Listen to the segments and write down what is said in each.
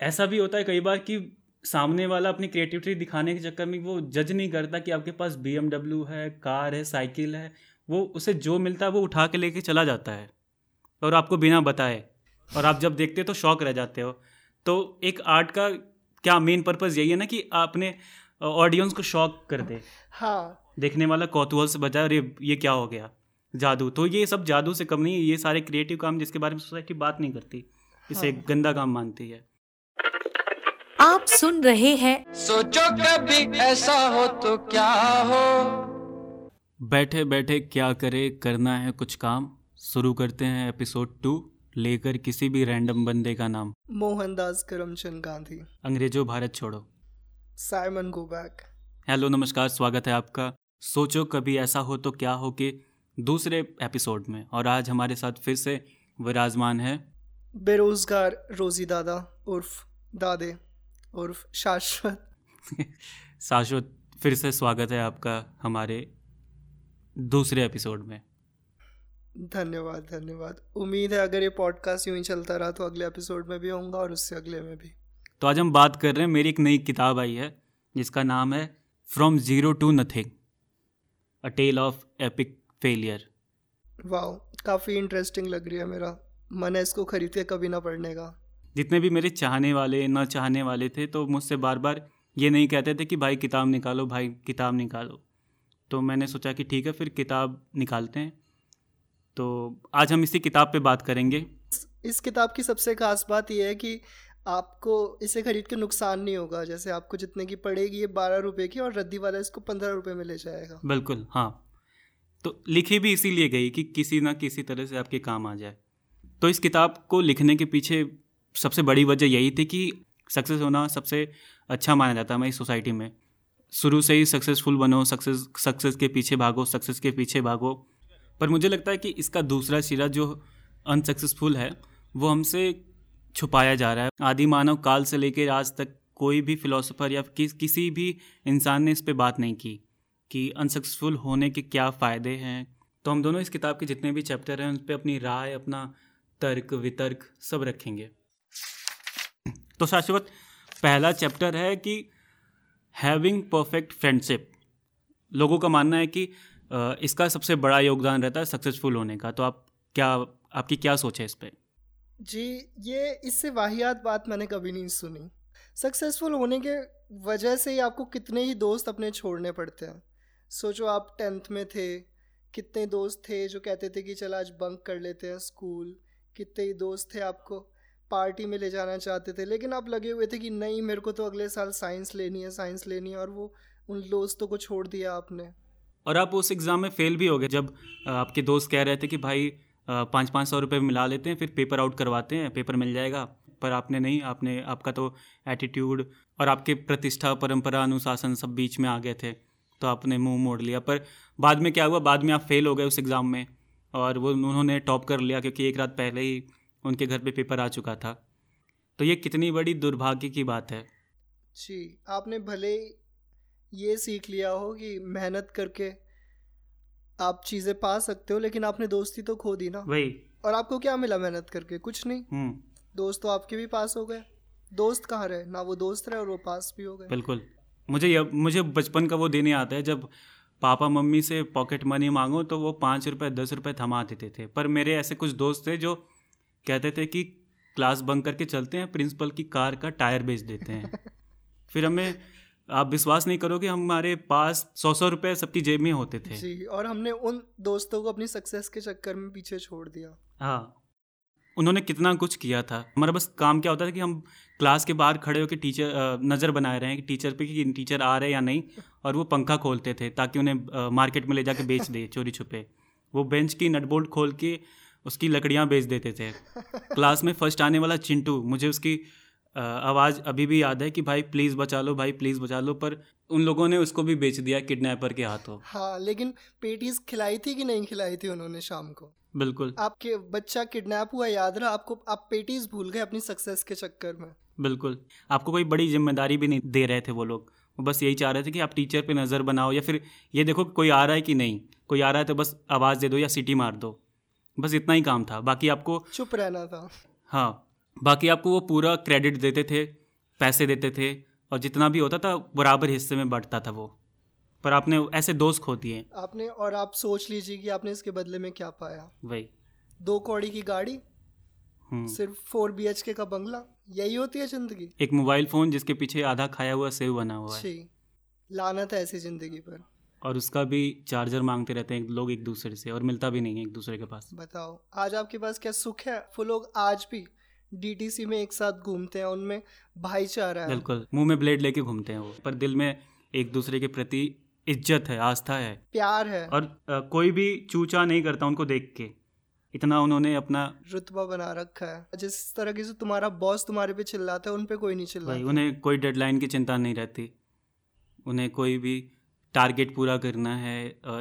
ऐसा भी होता है कई बार कि सामने वाला अपनी क्रिएटिविटी दिखाने के चक्कर में वो जज नहीं करता कि आपके पास बीएमडब्ल्यू है कार है साइकिल है वो उसे जो मिलता है वो उठा के लेके चला जाता है और आपको बिना बताए। और आप जब देखते हो तो शौक रह जाते हो। तो एक आर्ट का क्या मेन पर्पज़ यही है ना कि आपने ऑडियंस को शौक कर दे। हाँ। देखने वाला कौतूहल से बचाए अरे ये क्या हो गया? जादू। तो ये सब जादू से कम नहीं है ये सारे क्रिएटिव काम जिसके बारे में सोसाइटी बात नहीं करती। इसे हाँ। गंदा काम मानती है। आप सुन रहे हैं। सोचो कभी ऐसा हो तो क्या हो? बैठे बैठे क्या करे करना है कुछ काम। शुरू करते हैं एपिसोड टू लेकर किसी भी रैंडम बंदे का नाम। मोहनदास करमचंद गांधी। अंग्रेज़ों भारत छोड़ो। साइमन गो बैक हेलो नमस्कार स्वागत है आपका। सोचो कभी ऐसा हो तो क्या हो कि दूसरे एपिसोड में। और आज हमारे साथ फिर से विराजमान है। बेरोजगार रोजी दादा उर्फ़ दादे। उर्फ़ शाश्वत। शाश्वत फिर से स्वागत है आपका हमारे दूसरे एपिसोड में। धन्यवाद धन्यवाद। उम्मीद है अगर ये पॉडकास्ट यूँ ही चलता रहा तो अगले एपिसोड में भी होऊँगा और उससे अगले में भी। तो आज हम बात कर रहे हैं मेरी एक नई किताब आई है जिसका नाम है from zero to nothing a tale of epic failure वाह काफ़ी इंटरेस्टिंग लग रही है मेरा। मन है इसको खरीद के कभी ना पढ़ने का। जितने भी मेरे चाहने वाले न चाहने वाले थे तो मुझसे बार बार ये नहीं कहते थे कि भाई किताब निकालो भाई किताब निकालो। तो मैंने सोचा कि ठीक है फिर किताब निकालते हैं। तो आज हम इसी किताब पे बात करेंगे। इस किताब की सबसे खास बात यह है कि आपको इसे खरीद के नुकसान नहीं होगा। जैसे आपको जितने की पड़ेगी ये बारह रुपये की और रद्दी वाला इसको पंद्रह रुपये में ले जाएगा। बिल्कुल हाँ। तो लिखी भी इसीलिए गई कि किसी ना किसी तरह से आपके काम आ जाए। तो इस किताब को लिखने के पीछे सबसे बड़ी वजह यही थी कि सक्सेस होना सबसे अच्छा माना जाता है हमारी सोसाइटी में। शुरू से ही सक्सेसफुल बनो, सक्सेस सक्सेस के पीछे भागो, सक्सेस के पीछे भागो। पर मुझे लगता है कि इसका दूसरा सिरा जो अनसक्सेसफुल है, वो हमसे छुपाया जा रहा है। आदि मानव काल से लेकर आज तक कोई भी फिलोसोफर या किस, किसी भी इंसान ने इस पर बात नहीं की कि अनसक्सेसफुल होने के क्या फ़ायदे हैं। तो हम दोनों इस किताब के जितने भी चैप्टर हैं, उन पर अपनी राय, अपना तर्क, वितर्क सब रखेंगे। तो शाश्वत, पहला चैप्टर है कि हैविंग परफेक्ट फ्रेंडशिप लोगों का मानना है कि इसका सबसे बड़ा योगदान रहता है सक्सेसफुल होने का। तो आप क्या, आपकी क्या सोच है इस पर जी, ये, इससे वाहियात बात मैंने कभी नहीं सुनी। सक्सेसफुल होने के वजह से ही आपको कितने ही दोस्त अपने छोड़ने पड़ते हैं। सोचो आप टेंथ में थे, कितने दोस्त थे जो कहते थे कि चल आज बंक कर लेते हैं स्कूल कितने ही दोस्त थे आपको। पार्टी में ले जाना चाहते थे, लेकिन आप लगे हुए थे कि नहीं, मेरे को तो अगले साल साइंस लेनी है, साइंस लेनी है, और वो, उन दोस्तों को छोड़ दिया आपने। और आप उस एग्ज़ाम में फेल भी हो गए, जब आपके दोस्त कह रहे थे कि भाई पाँच पाँच सौ रुपये मिला लेते हैं, फिर पेपर आउट करवाते हैं, पेपर मिल जाएगा, पर आपने नहीं, आपने, आपका तो एटीट्यूड और आपके प्रतिष्ठा, परंपरा, अनुशासन सब बीच में आ गए थे तो आपने मुँह मोड़ लिया। पर बाद में क्या हुआ? बाद में आप फेल हो गए उस एग्ज़ाम में, और वो, उन्होंने टॉप कर लिया, क्योंकि एक रात पहले ही उनके घर पे पेपर आ चुका था। तो ये कितनी बड़ी दुर्भाग्य की बात है। जी आपने भले ही ये सीख लिया हो कि मेहनत करके आप चीज़ें पा सकते हो लेकिन आपने दोस्ती तो खो दी ना। वही। और आपको क्या मिला मेहनत करके? कुछ नहीं। हम्म। दोस्त तो आपके भी पास हो गए। दोस्त कहाँ रहे? ना वो दोस्त रहे और वो पास भी हो गए। बिल्कुल। मुझे यह मुझे बचपन का वो दिन आता है जब पापा मम्मी से पॉकेट मनी मांगो तो वो पाँच रुपये दस रुपये थमा देते थे। पर मेरे ऐसे कुछ दोस्त थे जो कहते थे कि क्लास बंक करके चलते हैं प्रिंसिपल की कार का टायर बेच देते हैं। फिर हमें आप विश्वास नहीं करोगे हमारे पास सौ सौ रुपये सबकी जेब में होते थे। जी और हमने उन दोस्तों को अपनी सक्सेस के चक्कर में पीछे छोड़ दिया। हाँ। उन्होंने कितना कुछ किया था। हमारा बस काम क्या होता था कि हम क्लास के बाहर खड़े होकर टीचर नज़र बनाए रहे हैं कि टीचर पे कि टीचर आ रहे हैं या नहीं और वो पंखा खोलते थे ताकि उन्हें मार्केट में ले जाके बेच दे चोरी छुपे। वो बेंच की नट बोल्ट खोल के उसकी लकड़ियाँ बेच देते थे। क्लास में फ़र्स्ट आने वाला चिंटू मुझे उसकी आवाज़ अभी भी याद है कि भाई प्लीज़ बचा लो भाई प्लीज़ बचा लो पर उन लोगों ने उसको भी बेच दिया किडनैपर के हाथों। हाँ लेकिन पेटीज खिलाई थी कि नहीं खिलाई थी उन्होंने शाम को? बिल्कुल। आपके बच्चा किडनैप हुआ याद रहा? आपको आप पेटीज भूल गए अपनी सक्सेस के चक्कर में? बिल्कुल। आपको कोई बड़ी ज़िम्मेदारी भी नहीं दे रहे थे वो लोग। वो बस यही चाह रहे थे कि आप टीचर पे नज़र बनाओ या फिर ये देखो कोई आ रहा है कि नहीं। कोई आ रहा है तो बस आवाज़ दे दो या सीटी मार दो। बस इतना ही काम था। बाकी आपको चुप रहना था। हाँ बाकी आपको वो पूरा क्रेडिट देते थे पैसे देते थे और जितना भी होता था बराबर हिस्से में बढ़ता था वो। पर आपने ऐसे दोस्त खो दिए। आपने और आप सोच लीजिए कि आपने इसके बदले में क्या पाया। वही। दो कौड़ी की गाड़ी हम्म। सिर्फ़ फोर बी एच के का बंगला यही होती है ज़िंदगी। एक मोबाइल फ़ोन जिसके पीछे आधा खाया हुआ सेव बना हुआ है। लानत है ऐसी ज़िंदगी पर। और उसका भी चार्जर मांगते रहते हैं लोग एक दूसरे से और मिलता भी नहीं है एक दूसरे के पास। बताओ आज आपके पास क्या सुख है? वो लोग आज भी डीटीसी में एक साथ घूमते हैं उनमें भाईचारा है। बिल्कुल मुँह में ब्लेड लेके घूमते हैं वो पर दिल में एक दूसरे के प्रति इज़्ज़त है आस्था है। प्यार है। और अ, कोई भी चूचा नहीं करता उनको देख के। इतना उन्होंने अपना रुतबा बना रखा है। जिस तरह की से तुम्हारा बॉस तुम्हारे पे चिल्लाता है उन पे कोई नहीं चिल्लाता। उन्हें कोई डेडलाइन की चिंता नहीं रहती। उन्हें कोई भी टारगेट पूरा करना है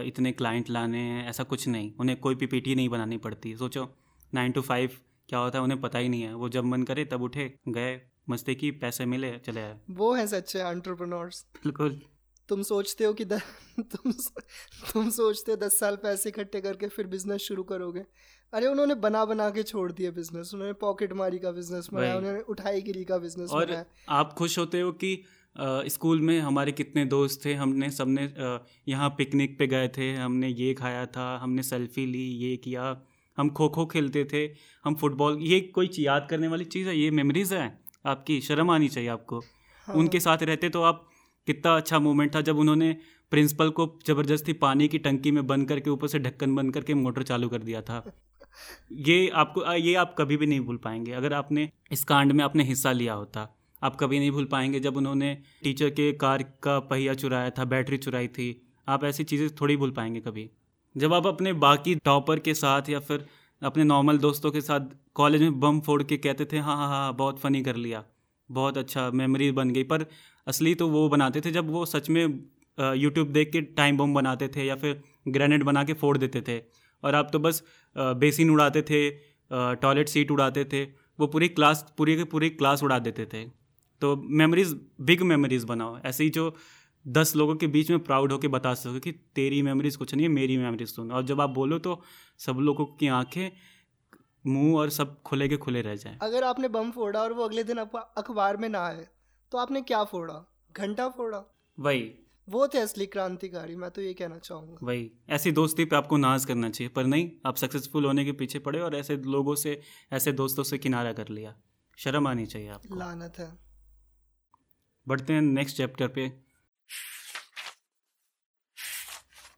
इतने क्लाइंट लाने हैं ऐसा कुछ नहीं। उन्हें कोई पीपीटी नहीं बनानी पड़ती। सोचो नाइन टू फाइव क्या होता है उन्हें पता ही नहीं है। वो जब मन करे तब उठे गए मस्ती की पैसे मिले चले आए। वो है सच्चे एंटरप्रेन्योर्स बिल्कुल। तुम सोचते हो कि द, तुम तुम सोचते हो दस साल पैसे इकट्ठे करके फिर बिज़नेस शुरू करोगे? अरे उन्होंने बना बना के छोड़ दिया बिज़नेस उन्होंने पॉकेट मारी का बिज़नेस बनाया उन्होंने उठाई गिरी का बिज़नेस और बनाया। आप खुश होते हो कि स्कूल में हमारे कितने दोस्त थे हमने सबने यहाँ पिकनिक पे गए थे हमने ये खाया था हमने सेल्फी ली ये किया। हम खो खो खेलते थे हम फुटबॉल ये कोई याद करने वाली चीज़ है? ये मेमोरीज है? आपकी शर्म आनी चाहिए आपको? हाँ। उनके साथ रहते तो आप कितना अच्छा मोमेंट था जब उन्होंने प्रिंसिपल को ज़बरदस्ती पानी की टंकी में बंद करके ऊपर से ढक्कन बंद करके मोटर चालू कर दिया था। ये आपको ये आप कभी भी नहीं भूल पाएँगे। अगर आपने इस कांड में आपने हिस्सा लिया होता आप कभी नहीं भूल पाएँगे जब उन्होंने टीचर के कार का पहिया चुराया था, बैटरी चुराई थी। आप ऐसी चीज़ें थोड़ी भूल पाएँगे कभी। जब आप अपने बाकी टॉपर के साथ या फिर अपने नॉर्मल दोस्तों के साथ कॉलेज में बम फोड़ के कहते थे हाँ हाँ हाँ बहुत फ़नी कर लिया। बहुत अच्छा मेमोरी बन गई। पर असली तो वो बनाते थे जब वो सच में यूट्यूब देख के टाइम बम बनाते थे या फिर ग्रेनेड बना के फोड़ देते थे। और आप तो बस बेसिन उड़ाते थे टॉयलेट सीट उड़ाते थे। वो पूरी क्लास पूरी की पूरी क्लास उड़ा देते थे। तो मेमोरीज बिग मेमोरीज बनाओ। ऐसे ही जो दस लोगों के बीच में प्राउड होकर बता सको कि तेरी मेमोरीज कुछ नहीं है मेरी मेमोरीज सुन। और जब आप बोलो तो सब लोगों की आँखें मुँह और सब खुले के खुले रह जाए। अगर आपने बम फोड़ा और वो अगले दिन अखबार में ना आए तो आपने क्या फोड़ा? घंटा फोड़ा? वही। वो थे असली क्रांतिकारी मैं तो ये कहना चाहूँगा। वही। ऐसी दोस्ती पे आपको नाज करना चाहिए पर नहीं आप सक्सेसफुल होने के पीछे पड़े और ऐसे लोगों से ऐसे दोस्तों से किनारा कर लिया। शर्म आनी चाहिए आपको। लानत है। बढ़ते हैं नेक्स्ट चैप्टर पे।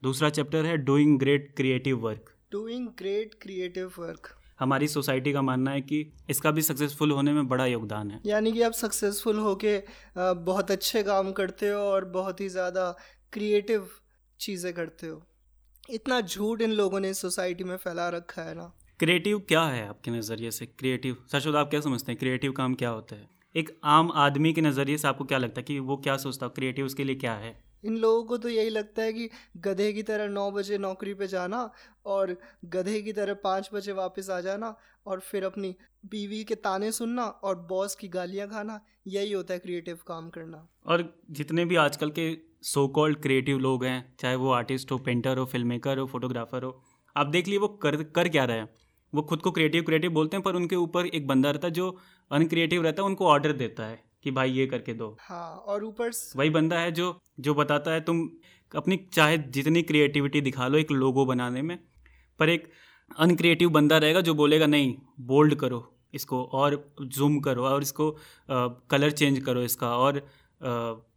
दूसरा चैप्टर है doing great creative work doing great creative work हमारी सोसाइटी का मानना है कि इसका भी सक्सेसफुल होने में बड़ा योगदान है। यानी कि आप सक्सेसफुल होके बहुत अच्छे काम करते हो और बहुत ही ज़्यादा क्रिएटिव चीज़ें करते हो। इतना झूठ इन लोगों ने सोसाइटी में फैला रखा है ना। क्रिएटिव क्या है आपके नज़रिए से? क्रिएटिव सच आप क्या समझते हैं? क्रिएटिव काम क्या होता है? एक आम आदमी के नज़रिए से आपको क्या लगता है कि वो क्या सोचता है? क्रिएटिव उसके लिए क्या है? इन लोगों को तो यही लगता है कि गधे की तरह नौ बजे नौकरी पे जाना और गधे की तरह पाँच बजे वापस आ जाना और फिर अपनी बीवी के ताने सुनना और बॉस की गालियाँ खाना यही होता है क्रिएटिव काम करना। और जितने भी आजकल के सो कॉल्ड क्रिएटिव लोग हैं चाहे वो आर्टिस्ट हो पेंटर हो फ़िल्म मेकर हो फोटोग्राफर हो आप देख लिए वो कर कर क्या रहे हैं? वो खुद को क्रिएटिव क्रिएटिव बोलते हैं पर उनके ऊपर एक बंदा रहता है जो अनक्रिएटिव रहता है उनको ऑर्डर देता है कि भाई ये करके दो। हाँ और ऊपर वही बंदा है जो जो बताता है तुम अपनी चाहे जितनी क्रिएटिविटी दिखा लो एक लोगो बनाने में पर एक अनक्रिएटिव बंदा रहेगा जो बोलेगा नहीं बोल्ड करो इसको और जूम करो और इसको कलर चेंज करो इसका और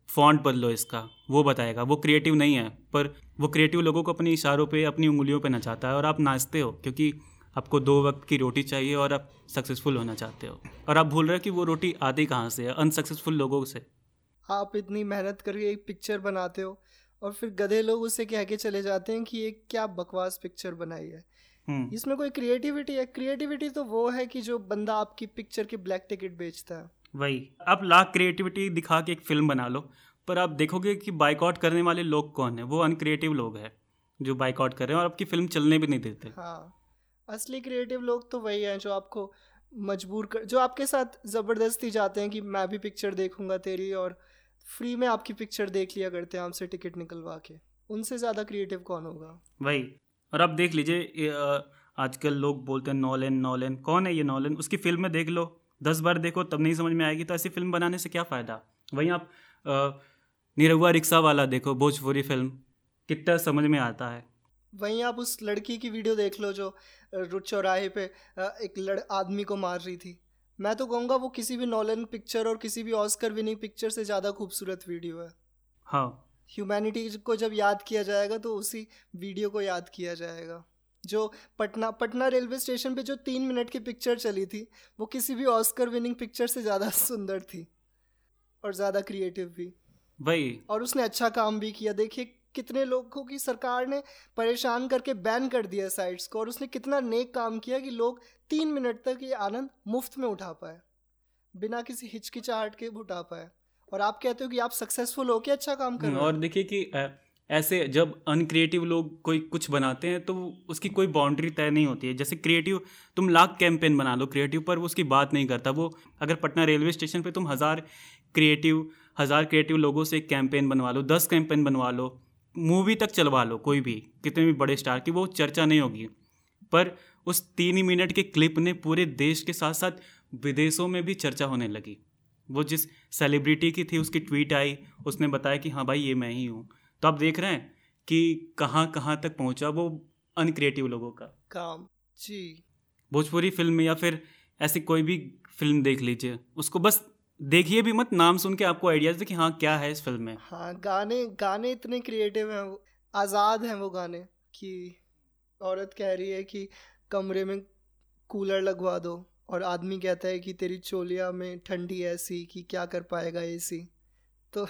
फॉन्ट बदलो इसका। वो बताएगा। वो क्रिएटिव नहीं है पर वो क्रिएटिव लोगों को अपनी इशारों पे अपनी उंगलियों पे नचाता है और आप नाचते हो क्योंकि आपको दो वक्त की रोटी चाहिए और आप सक्सेसफुल होना चाहते हो। और आप भूल रहे हो कि वो रोटी आती कहाँ से है? अनसक्सेसफुल लोगों से। आप इतनी मेहनत करके एक पिक्चर बनाते हो और फिर गधे लोग उससे कह के चले जाते हैं कि ये क्या बकवास पिक्चर बनाई है। हम्म। इसमें कोई क्रिएटिविटी है? क्रिएटिविटी तो वो है कि जो बंदा आपकी पिक्चर की ब्लैक टिकट बेचता है। वही। आप लाख क्रिएटिविटी दिखा के एक फ़िल्म बना लो पर आप देखोगे कि बाइकआउट करने वाले लोग कौन है? वो अनक्रिएटिव लोग हैं जो बाइकआउट कर रहे हैं और आपकी फ़िल्म चलने भी नहीं देते। हाँ। असली क्रिएटिव लोग तो वही हैं जो आपको मजबूर कर, जो आपके साथ ज़बरदस्ती जाते हैं कि मैं भी पिक्चर देखूँगा तेरी और फ्री में आपकी पिक्चर देख लिया करते हैं आपसे टिकट निकलवा के। उनसे ज़्यादा क्रिएटिव कौन होगा? वही। और आप देख लीजिए आजकल लोग बोलते हैं, नॉलन नॉलन। कौन है ये नॉलन? उसकी फ़िल्म देख लो। दस बार देखो, तब नहीं समझ में आएगी तो ऐसी फ़िल्म बनाने से क्या फ़ायदा? वहीं आप निरहुआ रिक्शा वाला देखो, भोजपुरी फ़िल्म कितना समझ में आता है। वहीं आप उस लड़की की वीडियो देख लो जो रुट चौराहे पे एक लड़ आदमी को मार रही थी। मैं तो कहूँगा वो किसी भी नॉलन पिक्चर और किसी भी ऑस्कर विनिंग पिक्चर से ज़्यादा खूबसूरत वीडियो है। हाँ। ह्यूमैनिटी को जब याद किया जाएगा तो उसी वीडियो को याद किया जाएगा। जो पटना पटना रेलवे स्टेशन पे जो तीन मिनट की पिक्चर चली थी वो किसी भी ऑस्कर विनिंग पिक्चर से ज़्यादा सुंदर थी और ज़्यादा क्रिएटिव भी। वही। और उसने अच्छा काम भी किया। देखिए कितने लोगों की सरकार ने परेशान करके बैन कर दिया साइट्स को और उसने कितना नेक काम किया कि लोग तीन मिनट तक ये आनंद मुफ़्त में उठा पाए बिना किसी हिचकिचाहट के उठा पाए। और आप कहते हो कि आप सक्सेसफुल हो के अच्छा काम कर रहे हो? और देखिए कि ऐसे जब अनक्रिएटिव लोग कोई कुछ बनाते हैं तो उसकी कोई बाउंड्री तय नहीं होती है। जैसे क्रिएटिव तुम लाख कैंपेन बना लो क्रिएटिव पर वो उसकी बात नहीं करता। वो अगर पटना रेलवे स्टेशन पे तुम हज़ार क्रिएटिव हज़ार क्रिएटिव लोगों से एक कैंपेन बनवा लो दस कैंपेन बनवा लो मूवी तक चलवा लो कोई भी कितने भी बड़े स्टार की वो चर्चा नहीं होगी। पर उस तीन ही मिनट के क्लिप ने पूरे देश के साथ साथ विदेशों में भी चर्चा होने लगी। वो जिस सेलिब्रिटी की थी उसकी ट्वीट आई उसने बताया कि हाँ भाई ये मैं ही हूँ। तो आप देख रहे हैं कि कहाँ कहाँ तक पहुँचा वो अनक्रिएटिव लोगों का। काम जी। भोजपुरी फ़िल्म या फिर ऐसी कोई भी फ़िल्म देख लीजिए उसको बस देखिए भी मत नाम सुन के आपको आइडियाज़ दे कि हाँ क्या है इस फ़िल्म में। हाँ गाने गाने इतने क्रिएटिव हैं वो आज़ाद हैं वो गाने कि औरत कह रही है कि कमरे में कूलर लगवा दो और आदमी कहता है कि तेरी चोलिया में ठंडी ऐसी कि क्या कर पाएगा एसी तो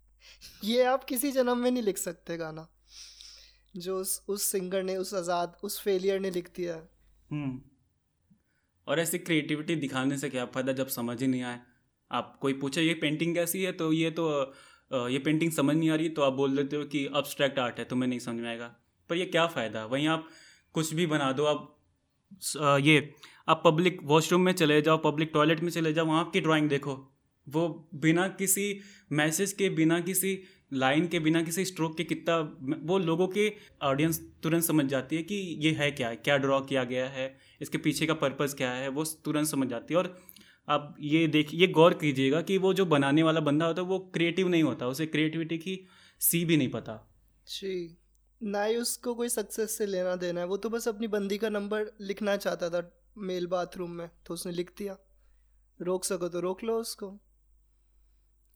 ये आप किसी जन्म में नहीं लिख सकते गाना। जो उस उस सिंगर ने उस आज़ाद उस फेलियर ने लिख दिया है। और ऐसी क्रिएटिविटी दिखाने से क्या फ़ायदा जब समझ ही नहीं आए? आप कोई पूछे, ये पेंटिंग कैसी है? तो ये तो ये पेंटिंग समझ नहीं आ रही तो आप बोल देते हो कि अब्स्ट्रैक्ट आर्ट है, तुम्हें नहीं समझ में आएगा। पर ये क्या फ़ायदा? वहीं आप कुछ भी बना दो, आप ये, आप पब्लिक वॉशरूम में चले जाओ पब्लिक टॉयलेट में चले जाओ, वहाँ आपकी ड्राइंग देखो। वो बिना किसी मैसेज के, बिना किसी लाइन के, बिना किसी स्ट्रोक के कितना, वो लोगों के ऑडियंस तुरंत समझ जाती है कि ये है क्या क्या ड्रॉ किया गया है, इसके पीछे का पर्पज़ क्या है, वो तुरंत समझ जाती है। और आप ये देख ये गौर कीजिएगा कि वो जो बनाने वाला बंदा होता है वो क्रिएटिव नहीं होता उसे क्रिएटिविटी की सी भी नहीं पता। जी। ना ही उसको कोई सक्सेस से लेना देना है वो तो बस अपनी बंदी का नंबर लिखना चाहता था मेल बाथरूम में तो उसने लिख दिया। रोक सको तो रोक लो उसको।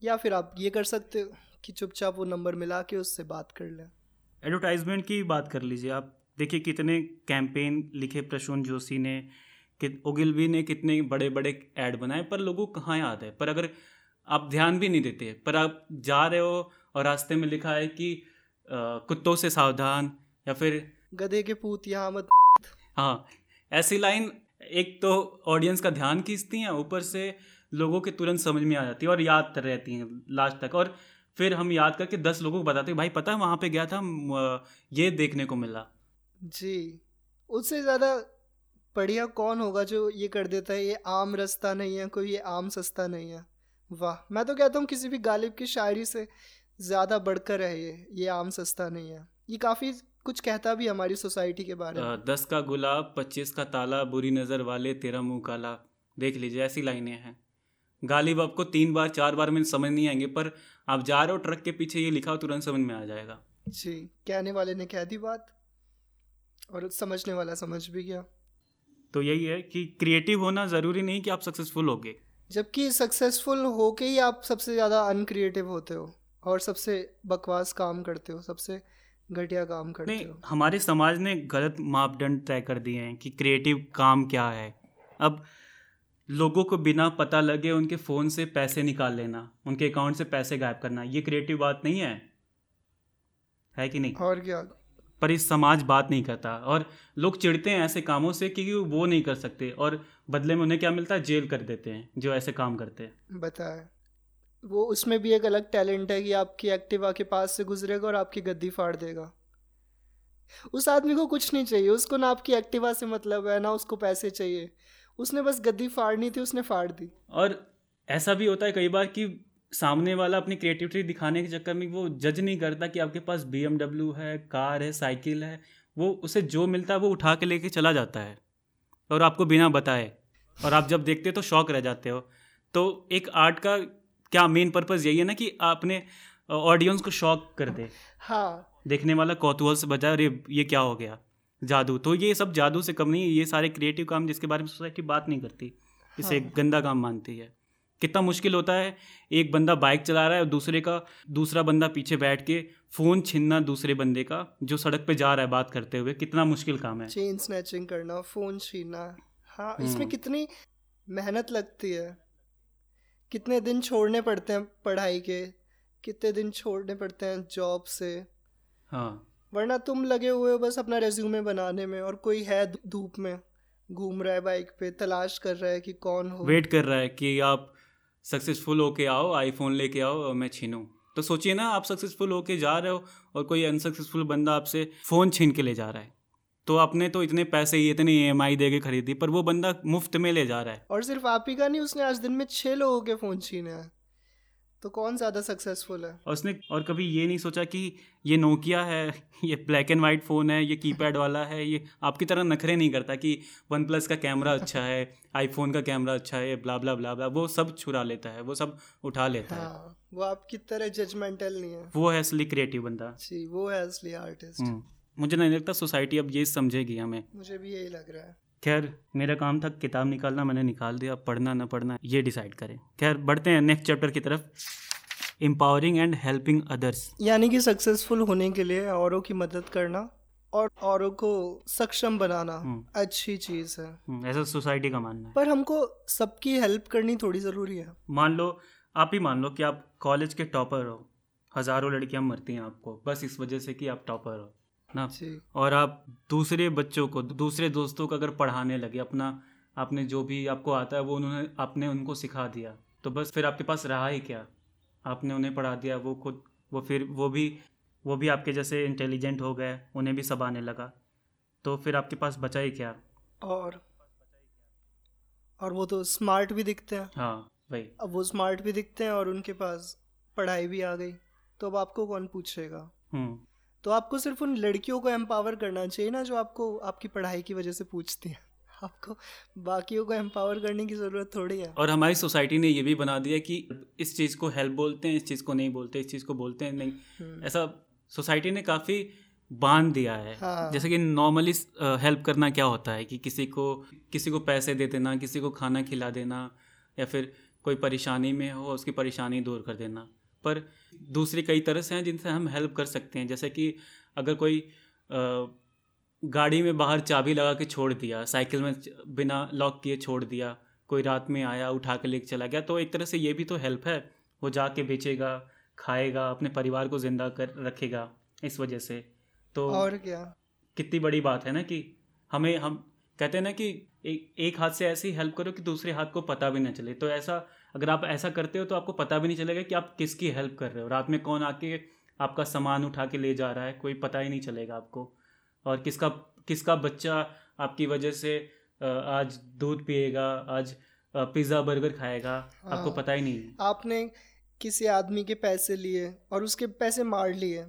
या फिर आप ये कर सकते हो कि चुपचाप वो नंबर मिला के उससे बात कर लें। एडवर्टाइजमेंट की बात कर लीजिए आप। देखिए कितने कैंपेन लिखे प्रसून जोशी ने कि ओगिलवी ने कितने बड़े बड़े ऐड बनाए पर लोगों को कहाँ याद है? पर अगर आप ध्यान भी नहीं देते पर आप जा रहे हो और रास्ते में लिखा है कि कुत्तों से सावधान या फिर गधे के पूत यहाँ मत हाँ ऐसी लाइन एक तो ऑडियंस का ध्यान खींचती हैं ऊपर से लोगों के तुरंत समझ में आ जाती है और याद रहती हैं लास्ट तक। और फिर हम याद करके दस लोगों को बताते भाई पता है वहाँ पे गया था ये देखने को मिला। जी उससे ज़्यादा बढ़िया कौन होगा जो ये कर देता है ये आम रास्ता नहीं है कोई ये आम सस्ता नहीं है। वाह मैं तो कहता हूँ किसी भी गालिब की शायरी से ज़्यादा बढ़कर है ये ये आम सस्ता नहीं है। ये काफ़ी कुछ कहता भी हमारी सोसाइटी के बारे में। दस का गुलाब पच्चीस का ताला बुरी नज़र वाले तेरा मुँह काला। देख लीजिए ऐसी लाइनें हैं। गालिब आपको तीन बार चार बार में समझ नहीं आएँगे पर आप जा रहे हो ट्रक के पीछे ये लिखा हो तुरंत समझ में आ जाएगा। जी कहने वाले ने कह दी बात और समझने वाला समझ भी गया। तो यही है कि क्रिएटिव होना ज़रूरी नहीं कि आप सक्सेसफुल होगे। जबकि सक्सेसफुल हो के ही आप सबसे ज़्यादा अनक्रिएटिव होते हो और सबसे बकवास काम करते हो सबसे घटिया काम करते नहीं, हो। हमारे समाज ने गलत मापदंड तय कर दिए हैं कि क्रिएटिव काम क्या है। अब लोगों को बिना पता लगे उनके फ़ोन से पैसे निकाल लेना उनके अकाउंट से पैसे गायब करना ये क्रिएटिव बात नहीं है? है कि नहीं? और क्या? पर इस समाज बात नहीं करता और लोग चिढ़ते हैं ऐसे कामों से क्योंकि वो नहीं कर सकते और बदले में उन्हें क्या मिलता है? जेल कर देते हैं जो ऐसे काम करते हैं। बताए। वो उसमें भी एक अलग टैलेंट है कि आपकी एक्टिवा के पास से गुजरेगा और आपकी गद्दी फाड़ देगा। उस आदमी को कुछ नहीं चाहिए। उसको ना आपकी एक्टिवा से मतलब है ना उसको पैसे चाहिए। उसने बस गद्दी फाड़नी थी उसने फाड़ दी। और ऐसा भी होता है कई बार कि सामने वाला अपनी क्रिएटिविटी दिखाने के चक्कर में वो जज नहीं करता कि आपके पास बीएमडब्ल्यू है कार है साइकिल है। वो उसे जो मिलता है वो उठा के लेके चला जाता है और आपको बिना बताए। और आप जब देखते हो तो शौक रह जाते हो। तो एक आर्ट का क्या मेन पर्पज़ यही है ना कि आपने ऑडियंस को शौक कर दे। हाँ। देखने वाला कौतूहल से बजाय अरे ये क्या हो गया? जादू। तो ये सब जादू से कम नहीं है ये सारे क्रिएटिव काम जिसके बारे में सोसाइटी बात नहीं करती। इसे हाँ। गंदा काम मानती है। कितना मुश्किल होता है एक बंदा बाइक चला रहा है और दूसरे का दूसरा बंदा पीछे बैठ के फ़ोन छीनना दूसरे बंदे का जो सड़क पे जा रहा है बात करते हुए कितना मुश्किल काम है। चेन स्नैचिंग करना फ़ोन छीनना। हाँ इसमें हम्म। कितनी मेहनत लगती है। कितने दिन छोड़ने पड़ते हैं पढ़ाई के कितने दिन छोड़ने पड़ते हैं जॉब से। हाँ। वरना तुम लगे हुए हो बस अपना रेज्यूमे बनाने में और कोई है धूप में घूम रहा है बाइक पे तलाश कर रहा है कि कौन हो। वेट कर रहा है कि आप सक्सेसफुल होके आओ आईफोन लेके आओ और मैं छीनूँ। तो सोचिए ना, आप सक्सेसफुल होके जा रहे हो और कोई अनसक्सेसफुल बंदा आपसे फ़ोन छीन के ले जा रहा है। तो आपने तो इतने पैसे ही इतनी ई एम आई दे के खरीदी, पर वो बंदा मुफ़्त में ले जा रहा है। और सिर्फ़ आप ही का नहीं, उसने आज दिन में छः लोगों के फ़ोन छीने हैं। तो कौन ज़्यादा सक्सेसफुल है? और उसने और कभी ये नहीं सोचा कि ये नोकिया है ये ब्लैक एंड वाइट फ़ोन है ये कीपैड वाला है ये आपकी तरह नखरे नहीं करता कि वन प्लस का कैमरा अच्छा है आईफोन का कैमरा अच्छा है ब्ला ब्ला ब्ला ब्ला वो सब छुरा लेता है वो सब उठा लेता है। हाँ वो आपकी तरह जजमेंटल नहीं है। वो है असली क्रिएटिव बंदा। जी वो है असली आर्टिस्ट हम्म, मुझे नहीं लगता सोसाइटी अब ये समझेगी हमें। मुझे भी यही लग रहा है। खैर मेरा काम था किताब निकालना मैंने निकाल दिया पढ़ना ना पढ़ना ये डिसाइड करें। खैर बढ़ते हैं नेक्स्ट चैप्टर की तरफ़। एम्पावरिंग एंड हेल्पिंग अदर्स यानी कि सक्सेसफुल होने के लिए औरों की मदद करना और औरों को सक्षम बनाना हम्म। अच्छी चीज़ है। ऐसा सोसाइटी का मानना है। पर हमको सबकी हेल्प करनी थोड़ी ज़रूरी है। मान लो आप ही मान लो कि आप कॉलेज के टॉपर हो। हज़ारों लड़कियाँ मरती हैं आपको बस इस वजह से कि आप टॉपर हो। ना? और आप दूसरे बच्चों को दूसरे दोस्तों को अगर पढ़ाने लगे अपना आपने जो भी आपको आता है वो उन्होंने आपने उनको सिखा दिया तो बस फिर आपके पास रहा ही क्या? आपने उन्हें पढ़ा दिया वो खुद वो फिर वो भी वो भी आपके जैसे इंटेलिजेंट हो गए उन्हें भी सब आने लगा तो फिर आपके पास बचा ही क्या? और और वो तो स्मार्ट भी दिखते हैं। हाँ वही। अब वो स्मार्ट भी दिखते हैं और उनके पास पढ़ाई भी आ गई तो अब आपको कौन पूछेगा? हम्म। तो आपको सिर्फ़ उन लड़कियों को एम्पावर करना चाहिए ना जो आपको आपकी पढ़ाई की वजह से पूछती हैं। आपको बाकियों को एम्पावर करने की ज़रूरत थोड़ी है। और हमारी सोसाइटी ने ये भी बना दिया कि इस चीज़ को हेल्प बोलते हैं इस चीज़ को नहीं बोलते इस चीज़ को बोलते हैं नहीं। हम्म, ऐसा सोसाइटी ने काफ़ी बाँध दिया है। हाँ। जैसे कि नॉर्मली हेल्प करना क्या होता है कि किसी को किसी को पैसे दे देना किसी को खाना खिला देना या फिर कोई परेशानी में हो उसकी परेशानी दूर कर देना। पर दूसरी कई तरह से हैं जिनसे हम हेल्प कर सकते हैं। जैसे कि अगर कोई गाड़ी में बाहर चाबी लगा के छोड़ दिया साइकिल में बिना लॉक किए छोड़ दिया कोई रात में आया उठा के लेके चला गया तो एक तरह से ये भी तो हेल्प है। वो जाके बेचेगा खाएगा अपने परिवार को ज़िंदा कर रखेगा इस वजह से। तो और क्या? कितनी बड़ी बात है ना कि हमें हम कहते हैं ना कि एक एक हाथ से ऐसी हेल्प करो कि दूसरे हाथ को पता भी ना चले। तो ऐसा अगर आप ऐसा करते हो तो आपको पता भी नहीं चलेगा कि आप किसकी हेल्प कर रहे हो। रात में कौन आके आपका सामान उठा के ले जा रहा है कोई पता ही नहीं चलेगा आपको। और किसका किसका बच्चा आपकी वजह से आज दूध पिएगा आज पिज़्ज़ा बर्गर खाएगा आपको हाँ। पता ही नहीं। आपने किसी आदमी के पैसे लिए और उसके पैसे मार लिए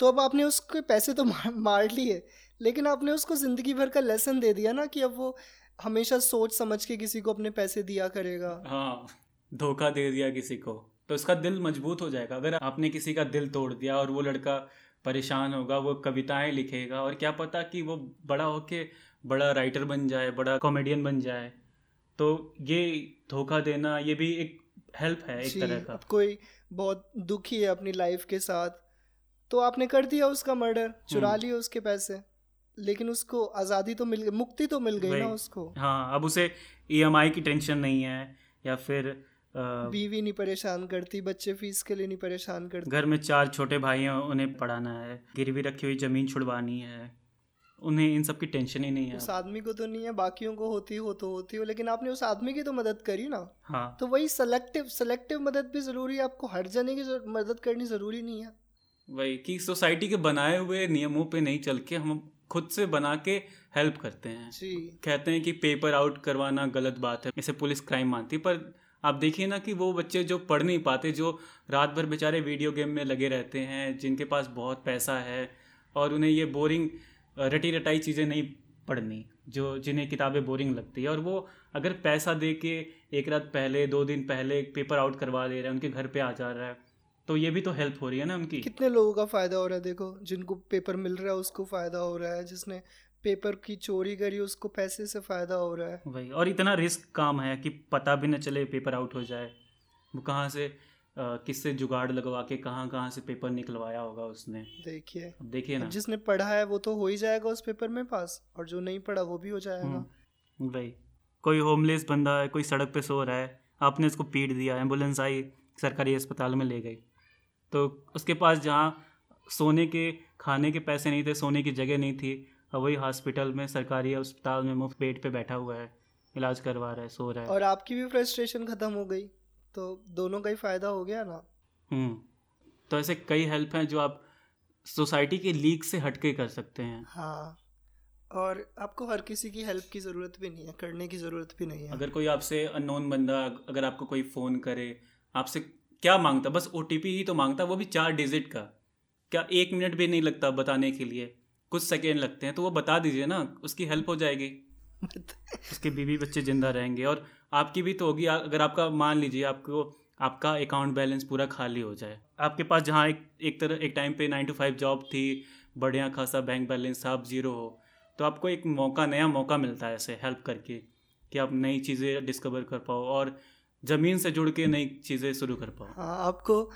तो अब आपने उसके पैसे तो मार, मार लिए लेकिन आपने उसको ज़िंदगी भर का लेसन दे दिया ना कि अब वो हमेशा सोच समझ के किसी को अपने पैसे दिया करेगा। हाँ धोखा दे दिया किसी को तो उसका दिल मज़बूत हो जाएगा। अगर आपने किसी का दिल तोड़ दिया और वो लड़का परेशान होगा वो कविताएँ लिखेगा और क्या पता कि वो बड़ा होके बड़ा राइटर बन जाए बड़ा कॉमेडियन बन जाए तो ये धोखा देना ये भी एक हेल्प है एक तरह का। कोई बहुत दुखी है अपनी लाइफ के साथ तो आपने कर दिया उसका मर्डर चुरा हम्म। लिए उसके पैसे। लेकिन उसको आज़ादी तो मिल गई मुक्ति तो मिल गई ना उसको। हाँ अब उसे ईएमआई की टेंशन नहीं है या फिर अ, बीवी नहीं परेशान करती बच्चे फ़ीस के लिए नहीं परेशान करते। घर में चार छोटे भाई हैं उन्हें पढ़ाना है गिरवी रखी हुई ज़मीन छुड़वानी है उन्हें इन सब की टेंशन ही नहीं है। उस आदमी को तो नहीं है बाकियों को होती हो तो होती हो लेकिन आपने उस आदमी की तो मदद करी ना। हाँ। तो वही सेलेक्टिव सेलेक्टिव मदद भी ज़रूरी है आपको हर जने की मदद करनी ज़रूरी नहीं है। वही कि सोसाइटी के बनाए हुए नियमों पे नहीं चल के हम खुद से बना के हेल्प करते हैं। जी। कहते हैं कि पेपर आउट करवाना गलत बात है इसे पुलिस क्राइम मानती पर आप देखिए ना कि वो बच्चे जो पढ़ नहीं पाते जो रात भर बेचारे वीडियो गेम में लगे रहते हैं जिनके पास बहुत पैसा है और उन्हें ये बोरिंग रटी रटाई चीज़ें नहीं पढ़नी जो जिन्हें किताबें बोरिंग लगती है। और वो अगर पैसा दे के एक रात पहले दो दिन पहले पेपर आउट करवा दे रहे हैं उनके घर पे आ जा रहा है तो ये भी तो हेल्प हो रही है ना उनकी? कितने लोगों का फ़ायदा हो रहा है? देखो जिनको पेपर मिल रहा है उसको फ़ायदा हो रहा है। जिसने पेपर की चोरी करी उसको पैसे से फ़ायदा हो रहा है। वही और इतना रिस्क काम है कि पता भी न चले पेपर आउट हो जाए। वो कहाँ से किससे जुगाड़ लगवा के कहाँ कहाँ से पेपर निकलवाया होगा उसने? देखिए। देखिए ना। जिसने पढ़ा है वो तो हो ही जाएगा उस पेपर में पास और जो नहीं पढ़ा वो भी हो जाएगा। हम्म, वही। कोई होमलेस बंदा है कोई सड़क पे सो रहा है आपने उसको पीट दिया एंबुलेंस आई सरकारी अस्पताल में ले गई। तो उसके पास जहाँ सोने के खाने के पैसे नहीं थे सोने की जगह नहीं थी अब वही हॉस्पिटल में सरकारी अस्पताल में मुफ़्त बेड पे बैठा हुआ है इलाज करवा रहा है सो रहा है। और आपकी भी फ्रस्ट्रेशन ख़त्म हो गई तो दोनों का ही फ़ायदा हो गया ना? हम्म तो ऐसे कई हेल्प हैं जो आप सोसाइटी के लीक से हटके कर सकते हैं। हाँ और आपको हर किसी की हेल्प की ज़रूरत भी नहीं है करने की ज़रूरत भी नहीं है। अगर कोई आपसे अननोन बंदा अगर आपको कोई फ़ोन करे आपसे क्या माँगता? बस ओटीपी ही तो माँगता वो भी चार डिजिट का। क्या एक मिनट भी नहीं लगता बताने के लिए? कुछ सेकेंड लगते हैं तो वो बता दीजिए ना उसकी हेल्प हो जाएगी। उसके बीवी बच्चे ज़िंदा रहेंगे और आपकी भी तो होगी। अगर आपका मान लीजिए आपको आपका अकाउंट बैलेंस पूरा खाली हो जाए। आपके पास जहाँ एक एक तरह एक टाइम पे नाइन टू फाइव जॉब थी बढ़िया खासा बैंक बैलेंस था आप ज़ीरो हो तो आपको एक मौका नया मौका मिलता है ऐसे हेल्प करके कि आप नई चीज़ें डिस्कवर कर पाओ। और ज़मीन से जुड़ के नई चीज़ें शुरू कर पाओ। हाँ आपको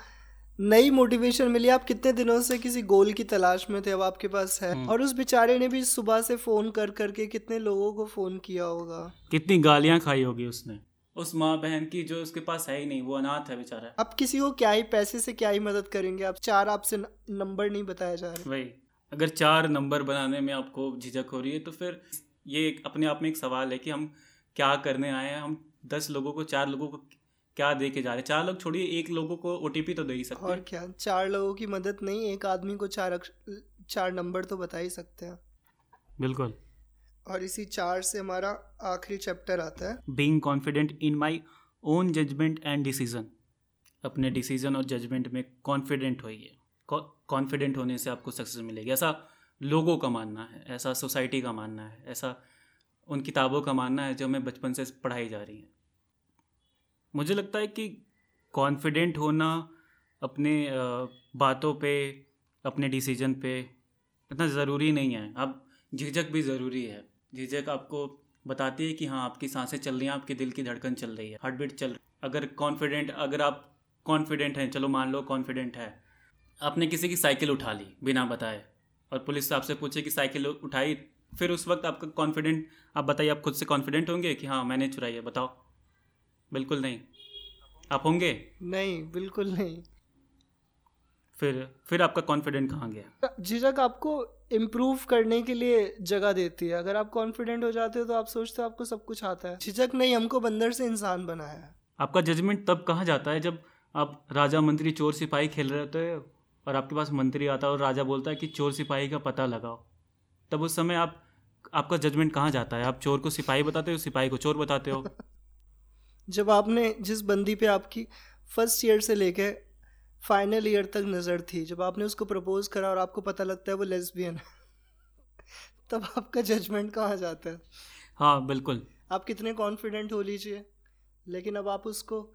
नई मोटिवेशन मिली। आप कितने दिनों से किसी गोल की तलाश में थे? अब आपके पास है। हम्म। और उस बेचारे ने भी सुबह से फ़ोन कर करके कितने लोगों को फ़ोन किया होगा? कितनी गालियाँ खाई होगी उसने। उस माँ बहन की जो उसके पास है ही नहीं वो अनाथ है बेचारा। अब किसी को क्या ही पैसे से क्या ही मदद करेंगे? आप चार आपसे नंबर नहीं बताया जा रहा। वही। अगर चार नंबर बनाने में आपको झिझक हो रही है तो फिर ये अपने आप में एक सवाल है कि हम क्या करने आए हैं? हम दस लोगों को चार लोगों को क्या दे के जा रहे हैं? चार लोग छोड़िए एक लोगों को ओटीपी तो दे ही सकते और क्या? चार लोगों की मदद नहीं एक आदमी को चार अक्ष चार नंबर तो बता ही सकते हैं। बिल्कुल। और इसी चार से हमारा आखिरी चैप्टर आता है। Being confident in my own judgement and decision अपने डिसीज़न और जजमेंट में कॉन्फिडेंट होइए। कॉन्फिडेंट होने से आपको सक्सेस मिलेगी। ऐसा लोगों का मानना है ऐसा सोसाइटी का मानना है ऐसा उन किताबों का मानना है जो हमें बचपन से पढ़ाई जा रही हैं। मुझे लगता है कि कॉन्फिडेंट होना, अपने बातों पे, अपने डिसीज़न पे इतना ज़रूरी नहीं है। अब झिझक भी ज़रूरी है। झिझक आपको बताती है कि हाँ आपकी साँसें चल रही हैं, आपके दिल की धड़कन चल रही है हार्ट बीट चल अगर कॉन्फिडेंट अगर आप कॉन्फिडेंट हैं, चलो मान लो कॉन्फिडेंट है, आपने किसी की साइकिल उठा ली बिना बताए और पुलिस आपसे पूछे कि साइकिल उठाई, फिर उस वक्त आपका कॉन्फिडेंट आप बताइए, आप खुद से कॉन्फिडेंट होंगे कि हाँ मैंने चुराई है, बताओ। बिल्कुल नहीं। आप होंगे? नहीं बिल्कुल नहीं। फिर फिर आपका कॉन्फिडेंट कहाँ गया? झिझक आपको इम्प्रूव करने के लिए जगह देती है। अगर आप कॉन्फिडेंट हो जाते हो तो आप सोचते हो आपको सब कुछ आता है। झिझक नहीं हमको बंदर से इंसान बनाया है। आपका जजमेंट तब कहाँ जाता है जब आप राजा मंत्री चोर सिपाही खेल रहे होते हैं और आपके पास मंत्री आता है और राजा बोलता है कि चोर सिपाही का पता लगाओ। तब उस समय आप आपका जजमेंट कहाँ जाता है? आप चोर को सिपाही बताते हो सिपाही को चोर बताते हो? जब आपने जिस बंदी पे आपकी फ़र्स्ट ईयर से लेके फाइनल ईयर तक नज़र थी जब आपने उसको प्रपोज करा और आपको पता लगता है वो लेस्बियन है तब आपका जजमेंट कहाँ जाता है? हाँ बिल्कुल। आप कितने कॉन्फिडेंट हो लीजिए लेकिन अब आप उसको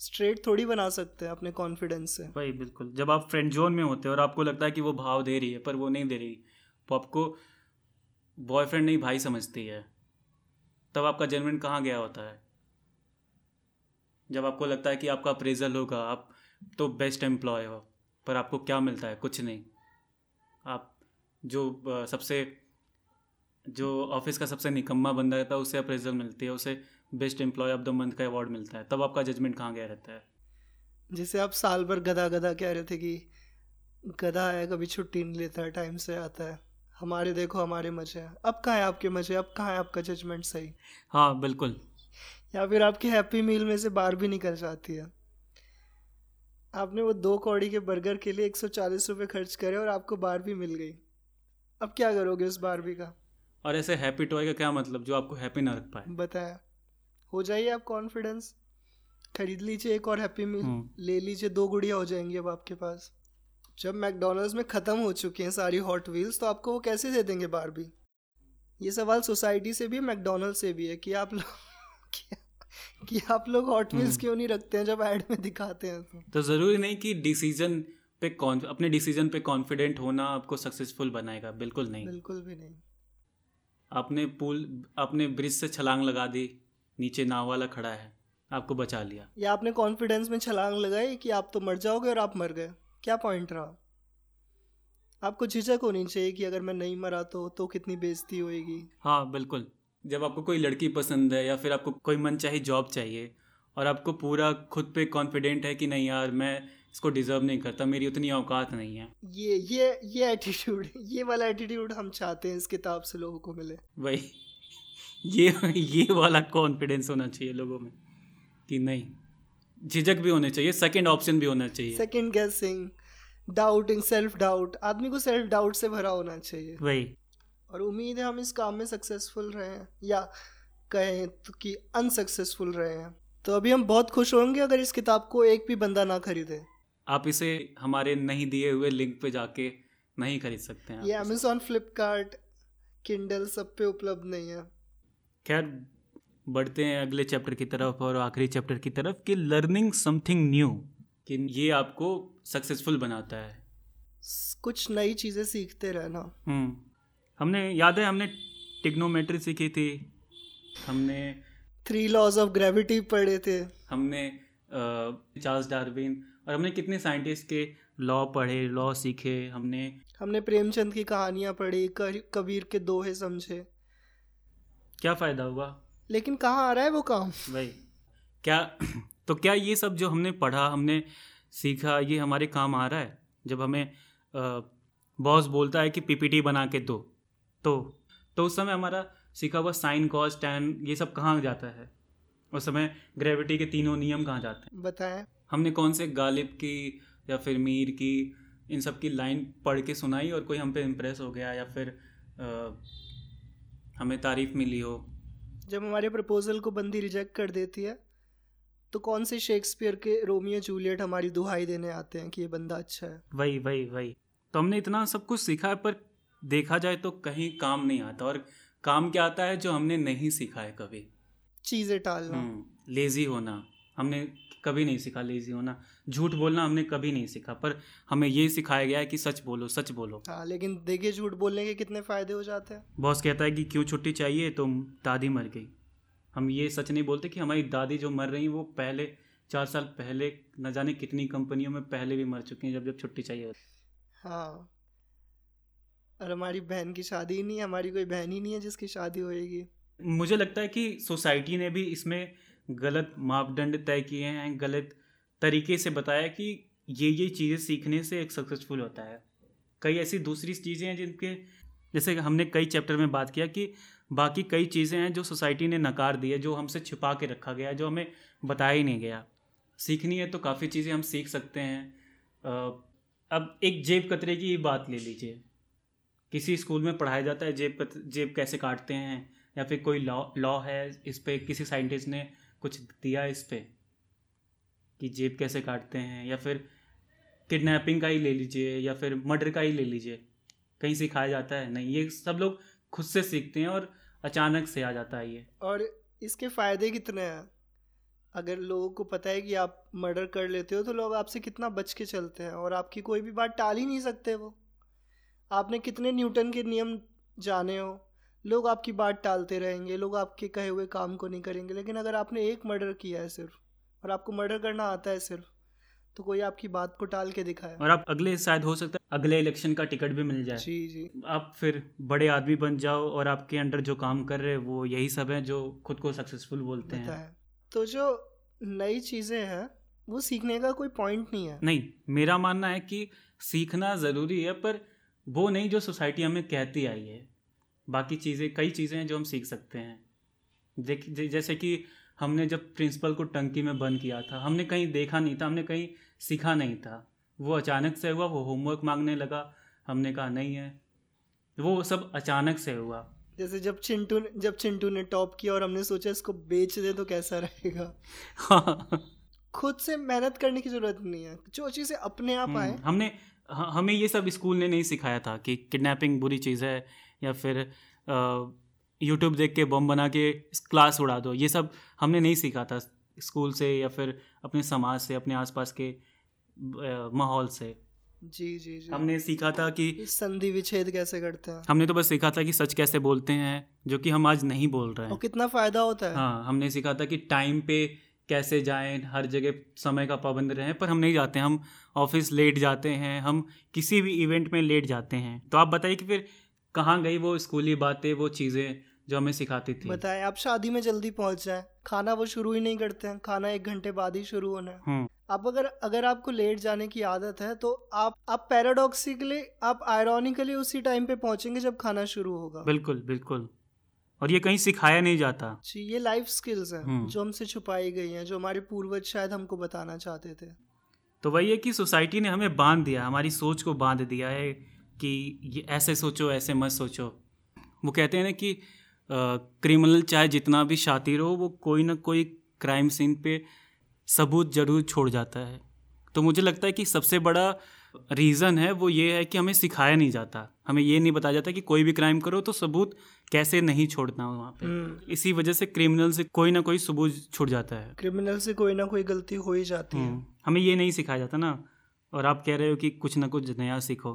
स्ट्रेट थोड़ी बना सकते हैं अपने कॉन्फिडेंस से। भाई बिल्कुल। जब आप फ्रेंड जोन में होते हो और आपको लगता है कि वो भाव दे रही है पर वो नहीं दे रही वो आपको बॉयफ्रेंड नहीं भाई समझती है। तब आपका जजमेंट कहाँ गया होता है? जब आपको लगता है कि आपका अप्रेजल होगा आप तो बेस्ट एम्प्लॉय हो पर आपको क्या मिलता है? कुछ नहीं। आप जो सबसे जो ऑफ़िस का सबसे निकम्मा बंदा रहता है उसे अप्रेजल मिलती है उसे best employee of the month का अवार्ड मिलता है। तब आपका जजमेंट कहाँ गया रहता है? जैसे आप साल भर गधा गधा कह रहे थे कि गधा है कभी छुट्टी नहीं लेता है टाइम से आता है। हमारे देखो हमारे मज़े हैं। अब कहाँ है आपके मज़े? अब कहाँ है आपका जजमेंट सही? हाँ बिल्कुल। या फिर आपकी हैप्पी मील में से बाहर भी निकल जाती है। आपने वो दो कौड़ी के बर्गर के लिए एक सौ चालीस रुपये खर्च करे और आपको बार भी मिल गई। अब क्या करोगे उस बारबी का? और ऐसे हैप्पी टॉय का क्या मतलब जो आपको हैप्पी ना रख पाए? बताया हो जाइए आप कॉन्फिडेंस खरीद लीजिए एक और हैप्पी मील हम्म। ले लीजिए दो गुड़िया हो जाएँगी अब आपके पास। जब मैकडोनल्ड्स में ख़त्म हो चुकी हैं सारी हॉट व्हील्स तो आपको वो कैसे दे देंगे बारबी ये सवाल सोसाइटी से भी मैकडोनल्ड से भी है कि आप लोग कि, आप लोग हॉट व्हील्स हम्म। क्यों नहीं रखते हैं जब ऐड में दिखाते हैं तो? तो ज़रूरी नहीं कि डिसीज़न पे कौन अपने डिसीज़न पे कॉन्फिडेंट होना आपको सक्सेसफुल बनाएगा बिल्कुल नहीं। बिल्कुल भी नहीं। आपने पुल आपने ब्रिज से छलांग लगा दी नीचे नाव वाला खड़ा है आपको बचा लिया। या आपने कॉन्फिडेंस में छलांग लगाई कि आप तो मर जाओगे और आप मर गए? क्या पॉइंट रहा? आपको झिझक होनी चाहिए कि अगर मैं नहीं मरा तो तो कितनी बेइज्जती होएगी। हाँ बिल्कुल। जब आपको कोई लड़की पसंद है या फिर आपको कोई मन चाही जॉब चाहिए और आपको पूरा खुद पे कॉन्फिडेंट है कि नहीं यार मैं इसको डिजर्व नहीं करता मेरी उतनी औकात नहीं है। ये ये ये एटीट्यूड ये वाला एटीट्यूड हम चाहते हैं इस किताब से लोगों को मिले। वही। ये ये वाला कॉन्फिडेंस होना चाहिए लोगों में कि नहीं। झिझक भी होने चाहिए सेकंड ऑप्शन भी होना चाहिए। Second guessing doubting self doubt आदमी को सेल्फ डाउट से भरा होना चाहिए। वही। और उम्मीद है हम इस काम में सक्सेसफुल रहे हैं या कहें तो कि अनसक्सेसफुल रहे। हैं तो अभी हम बहुत खुश होंगे अगर इस किताब को एक भी बंदा ना खरीदे। आप इसे हमारे नहीं दिए हुए लिंक पे जाके नहीं खरीद सकते हैं ये अमेजोन फ्लिपकार्ट किंडल सब पे उपलब्ध नहीं है। खैर बढ़ते हैं अगले चैप्टर की तरफ़ और आखिरी चैप्टर की तरफ़ कि लर्निंग समथिंग न्यू कि ये आपको सक्सेसफुल बनाता है। कुछ नई चीज़ें सीखते रहना। हम्म। हमने याद है हमने टिग्नोमेट्री सीखी थी। हमने थ्री लॉज ऑफ़ ग्रेविटी पढ़े थे। हमने चार्ल्स डार्विन और हमने कितने साइंटिस्ट के लॉ पढ़े लॉ सीखे हमने हमने प्रेमचंद की कहानियाँ पढ़ी कबीर के दोहे समझे। क्या फ़ायदा हुआ? लेकिन कहाँ आ रहा है वो काम? भाई क्या तो क्या ये सब जो हमने पढ़ा हमने सीखा ये हमारे काम आ रहा है? जब हमें बॉस बोलता है कि पीपीटी बना के दो। तो तो उस समय हमारा सीखा हुआ साइन कॉस टैन ये सब कहाँ जाता है? उस समय ग्रेविटी के तीनों नियम कहाँ जाते हैं? बताएँ। हमने कौन से गालिब की या फिर मीर की इन सब की लाइन पढ़ के सुनाई और कोई हम पे इम्प्रेस हो गया या फिर अ, हमें तारीफ़ मिली हो? जब हमारे प्रपोजल को बंदी रिजेक्ट कर देती है तो कौन से शेक्सपियर के रोमियो जूलियट हमारी दुहाई देने आते हैं कि ये बंदा अच्छा है? वही वही वही। तो हमने इतना सब कुछ सीखा है पर देखा जाए तो कहीं काम नहीं आता और काम क्या आता है जो हमने नहीं सीखा है कभी। चीज़ें टालना। लेज़ी होना हमने कभी नहीं सीखा लेज़ी होना। झूठ बोलना हमने कभी नहीं सीखा पर हमें ये सिखाया गया है कि सच बोलो सच बोलो। हाँ लेकिन देखिए झूठ बोलने के कितने फ़ायदे हो जाते हैं। बॉस कहता है कि क्यों छुट्टी चाहिए तो दादी मर गई। हम ये सच नहीं बोलते कि हमारी दादी जो मर रही वो पहले चार साल पहले न जाने कितनी कंपनियों में पहले भी मर चुकी हैं जब जब छुट्टी चाहिए हाँ और हमारी बहन की शादी ही नहीं है, हमारी कोई बहन ही नहीं है जिसकी शादी होएगी। मुझे लगता है कि सोसाइटी ने भी इसमें गलत मापदंड तय किए हैं, गलत तरीके से बताया कि ये ये चीज़ें सीखने से एक सक्सेसफुल होता है। कई ऐसी दूसरी चीज़ें हैं जिनके, जैसे हमने कई चैप्टर में बात किया कि बाकी कई चीज़ें हैं जो सोसाइटी ने नकार दी है, जो हमसे छिपा के रखा गया है, जो हमें बताया ही नहीं गया। सीखनी है तो काफ़ी चीज़ें हम सीख सकते हैं। अब एक जेब कतरे की बात ले लीजिए। किसी स्कूल में पढ़ाया जाता है, जेब जेब कैसे काटते हैं, या फिर कोई लॉ लॉ है इस पर किसी साइंटिस्ट ने कुछ दिया इस पर कि जेब कैसे काटते हैं, या फिर किडनैपिंग का ही ले लीजिए, या फिर मर्डर का ही ले लीजिए, कहीं सिखाया जाता है? नहीं, ये सब लोग खुद से सीखते हैं और अचानक से आ जाता है ये। और इसके फ़ायदे कितने हैं? अगर लोगों को पता है कि आप मर्डर कर लेते हो तो लोग आपसे कितना बच के चलते हैं और आपकी कोई भी बात टाल ही नहीं सकते वो। आपने कितने न्यूटन के नियम जाने हो? लोग आपकी बात टालते रहेंगे लोग आपके कहे हुए काम को नहीं करेंगे। लेकिन अगर आपने एक मर्डर किया है सिर्फ़ और आपको मर्डर करना आता है सिर्फ़ तो कोई आपकी बात को टाल के दिखाए और आप अगले शायद हो सकता है अगले इलेक्शन का टिकट भी मिल जाए। जी जी। आप फिर बड़े आदमी बन जाओ और आपके अंडर जो काम कर रहे हैं वो यही सब हैं जो खुद को सक्सेसफुल बोलते हैं। बताए। तो जो नई चीज़ें हैं वो सीखने का कोई पॉइंट नहीं है? नहीं मेरा मानना है कि सीखना ज़रूरी है पर वो नहीं जो सोसाइटी हमें कहती आई है। बाकी चीज़ें कई चीज़ें हैं जो हम सीख सकते हैं। देख जैसे कि हमने जब प्रिंसिपल को टंकी में बंद किया था हमने कहीं देखा नहीं था हमने कहीं सीखा नहीं था। वो अचानक से हुआ वो होमवर्क मांगने लगा हमने कहा नहीं है। वो सब अचानक से हुआ। जैसे जब चिंटू जब चिंटू ने टॉप किया और हमने सोचा इसको बेच दे तो कैसा रहेगा? खुद से मेहनत करने की ज़रूरत नहीं है। जो चीज़ें अपने आप आए। हम्म, हमने ह- हमें ये सब स्कूल ने नहीं सिखाया था कि किडनैपिंग बुरी चीज़ है या फिर यूट्यूब देख के बम बना के क्लास उड़ा दो ये सब हमने नहीं सीखा था स्कूल से या फिर अपने समाज से अपने आसपास के माहौल से। जी जी जी। हमने सीखा था कि संधि विच्छेद कैसे करते हैं? हमने तो बस सीखा था कि सच कैसे बोलते हैं जो कि हम आज नहीं बोल रहे हैं। और कितना फ़ायदा होता है। हाँ हमने सीखा था कि टाइम पे कैसे जाएँ हर जगह समय का पाबंद रहें पर हम नहीं जाते हम ऑफ़िस लेट जाते हैं हम किसी भी इवेंट में लेट जाते हैं। तो आप बताइए कि फिर कहाँ गई वो स्कूली बातें वो चीज़ें जो हमें सिखाती थी? बताएँ आप शादी में जल्दी पहुँच जाए खाना वो शुरू ही नहीं करते हैं खाना एक घंटे बाद ही शुरू होना है। हम्म। आप अगर अगर आपको लेट जाने की आदत है तो आप आप पैराडॉक्सिकली आप आयरॉनिकली उसी टाइम पे पहुँचेंगे जब खाना शुरू होगा। बिल्कुल बिल्कुल। और ये कहीं सिखाया नहीं जाता। जी ये लाइफ स्किल्स हैं हम्म। जो हमसे छुपाई गई हैं जो हमारे पूर्वज शायद हमको बताना चाहते थे। तो वही है कि सोसाइटी ने हमें बाँध दिया हमारी सोच को बाँध दिया है कि ये ऐसे सोचो ऐसे मत सोचो। वो कहते हैं ना कि क्रिमिनल चाहे जितना भी शातिर हो वो कोई ना कोई क्राइम सीन पे सबूत ज़रूर छोड़ जाता है। तो मुझे लगता है कि सबसे बड़ा रीज़न है वो ये है कि हमें सिखाया नहीं जाता। हमें ये नहीं बताया जाता कि कोई भी क्राइम करो तो सबूत कैसे नहीं छोड़ना वहाँ पे? हम्म। इसी वजह से क्रिमिनल से कोई ना कोई सबूत छुट जाता है। क्रिमिनल से कोई ना कोई गलती हो ही जाती है। हम्म, हमें ये नहीं सिखाया जाता ना। और आप कह रहे हो कि कुछ ना कुछ नया सीखो।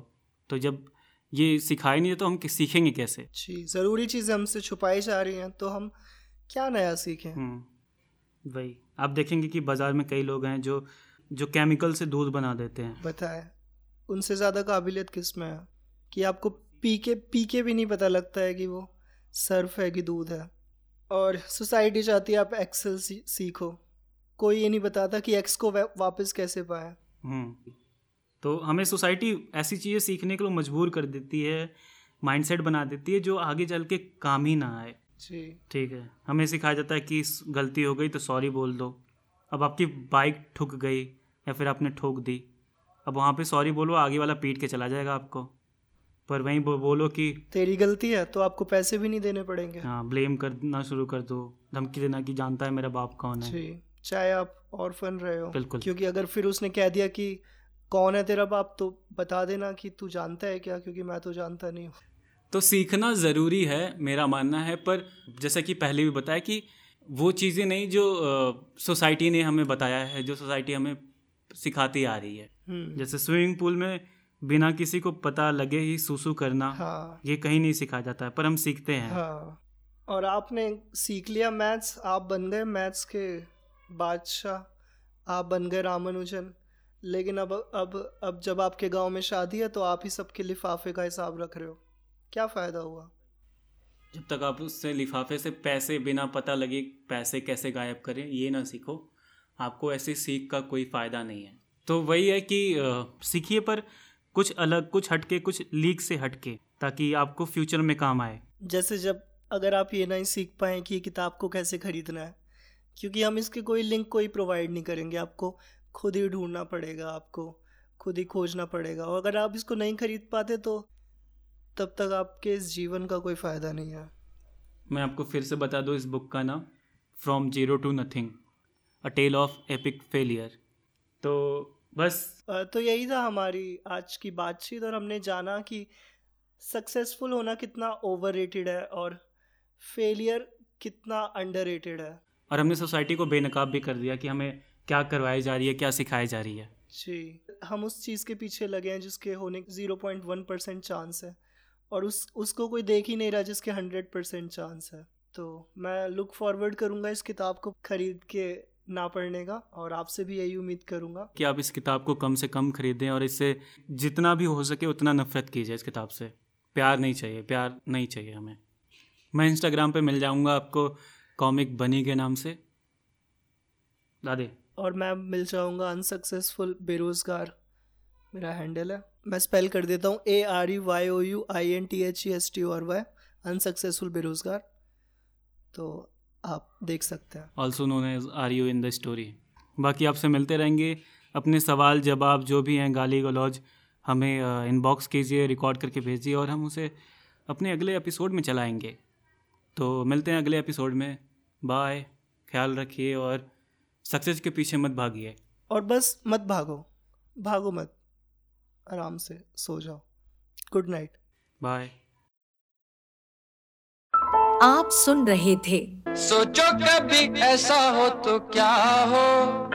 तो जब ये सिखाया नहीं तो हम सीखेंगे कैसे? जी ज़रूरी चीज़ें हमसे छुपाई जा रही हैं तो हम क्या नया सीखें? हम्म, वही। आप देखेंगे कि बाज़ार में कई लोग हैं जो जो केमिकल से दूध बना देते हैं। बताए उनसे ज़्यादा काबिलियत किसमें है? कि आपको पी के पी के भी नहीं पता लगता है कि वो सर्फ है कि दूध है। और सोसाइटी चाहती है आप एक्सेल सीखो। कोई ये नहीं बताता कि एक्स को वापस कैसे पाए। हम्म, तो हमें सोसाइटी ऐसी चीज़ें सीखने के लिए मजबूर कर देती है माइंडसेट बना देती है जो आगे चल के काम ही ना आए। जी। ठीक है। हमें सिखाया जाता है कि गलती हो गई तो सॉरी बोल दो। अब आपकी बाइक ठुक गई या फिर आपने ठोक दी अब वहाँ पे सॉरी बोलो आगे वाला पीट के चला जाएगा आपको। पर वहीं बो, बोलो कि तेरी गलती है तो आपको पैसे भी नहीं देने पड़ेंगे। हाँ ब्लेम करना शुरू कर दो। धमकी देना कि जानता है मेरा बाप कौन है। चाहे आप ऑर्फन रहे हो। बिल्कुल। क्योंकि अगर फिर उसने कह दिया कि कौन है तेरा बाप तो बता देना कि तू जानता है क्या क्योंकि मैं तो जानता नहीं हूँ। तो सीखना ज़रूरी है मेरा मानना है पर जैसा कि पहले भी बताया कि वो चीज़ें नहीं जो सोसाइटी ने हमें बताया है जो सोसाइटी हमें सिखाती आ रही है। हम्म, जैसे स्विमिंग पूल में बिना किसी को पता लगे ही सूसू करना हाँ। ये कहीं नहीं सिखाया जाता है पर हम सीखते हैं। हाँ। और आपने सीख लिया मैथ्स आप बन गए मैथ्स के बादशाह आप बन गए रामानुजन। लेकिन अब अब अब जब आपके गाँव में शादी है तो आप ही सबके लिफाफे का हिसाब रख रहे हो। क्या फ़ायदा हुआ? जब तक आप उससे लिफाफे से पैसे बिना पता लगे पैसे कैसे गायब करें ये ना सीखो। आपको ऐसी सीख का कोई फ़ायदा नहीं है। तो वही है कि सीखिए पर कुछ अलग कुछ हटके कुछ लीक से हटके ताकि आपको फ्यूचर में काम आए। जैसे जब अगर आप ये नहीं सीख पाए कि ये किताब को कैसे खरीदना है क्योंकि हम इसके कोई लिंक कोई प्रोवाइड नहीं करेंगे आपको खुद ही ढूंढना पड़ेगा आपको खुद ही खोजना पड़ेगा। और अगर आप इसको नहीं खरीद पाते तो तब तक आपके इस जीवन का कोई फ़ायदा नहीं है। मैं आपको फिर से बता दूँ इस बुक का नाम from zero to nothing a tale of epic failure तो बस। तो यही था हमारी आज की बातचीत और हमने जाना कि सक्सेसफुल होना कितना ओवर है और फेलियर कितना अंडर है। और हमने सोसाइटी को बेनकाब भी कर दिया कि हमें क्या करवाई जा रही है क्या सिखाई जा रही है। जी हम उस चीज़ के पीछे लगे हैं जिसके होने zero point one percent chance है और उस उसको कोई देख ही नहीं रहा जिसके हंड्रेड परसेंट चांस है। तो मैं लुक फॉरवर्ड करूँगा इस किताब को खरीद के ना पढ़ने का और आपसे भी यही उम्मीद करूँगा। कि आप इस किताब को कम से कम खरीदें और इससे जितना भी हो सके उतना नफरत कीजिए इस किताब से। प्यार नहीं चाहिए प्यार नहीं चाहिए हमें। मैं इंस्टाग्राम पे मिल जाऊँगा आपको कॉमिक बनी के नाम से। दादे। और मैं मिल जाऊँगा अनसक्सेसफुल बेरोज़गार। मेरा हैंडल है। मैं स्पेल कर देता हूँ A R U Y O U I N T H E S T और वाई अनसक्सेसफुल बेरोज़गार। तो आप देख सकते हैं। Also known as R U in the story बाकी आपसे मिलते रहेंगे। अपने सवाल जवाब जो भी हैं गाली गलौज हमें इनबॉक्स कीजिए रिकॉर्ड करके भेजिए और हम उसे अपने अगले एपिसोड में चलाएँगे। तो मिलते हैं अगले एपिसोड में। बाय ख्याल रखिए और सक्सेस के पीछे मत भागिए। और बस मत भागो। भागो मत। आराम से सो जाओ। गुड नाइट बाय आप सुन रहे थे सोचो कभी ऐसा हो तो क्या हो?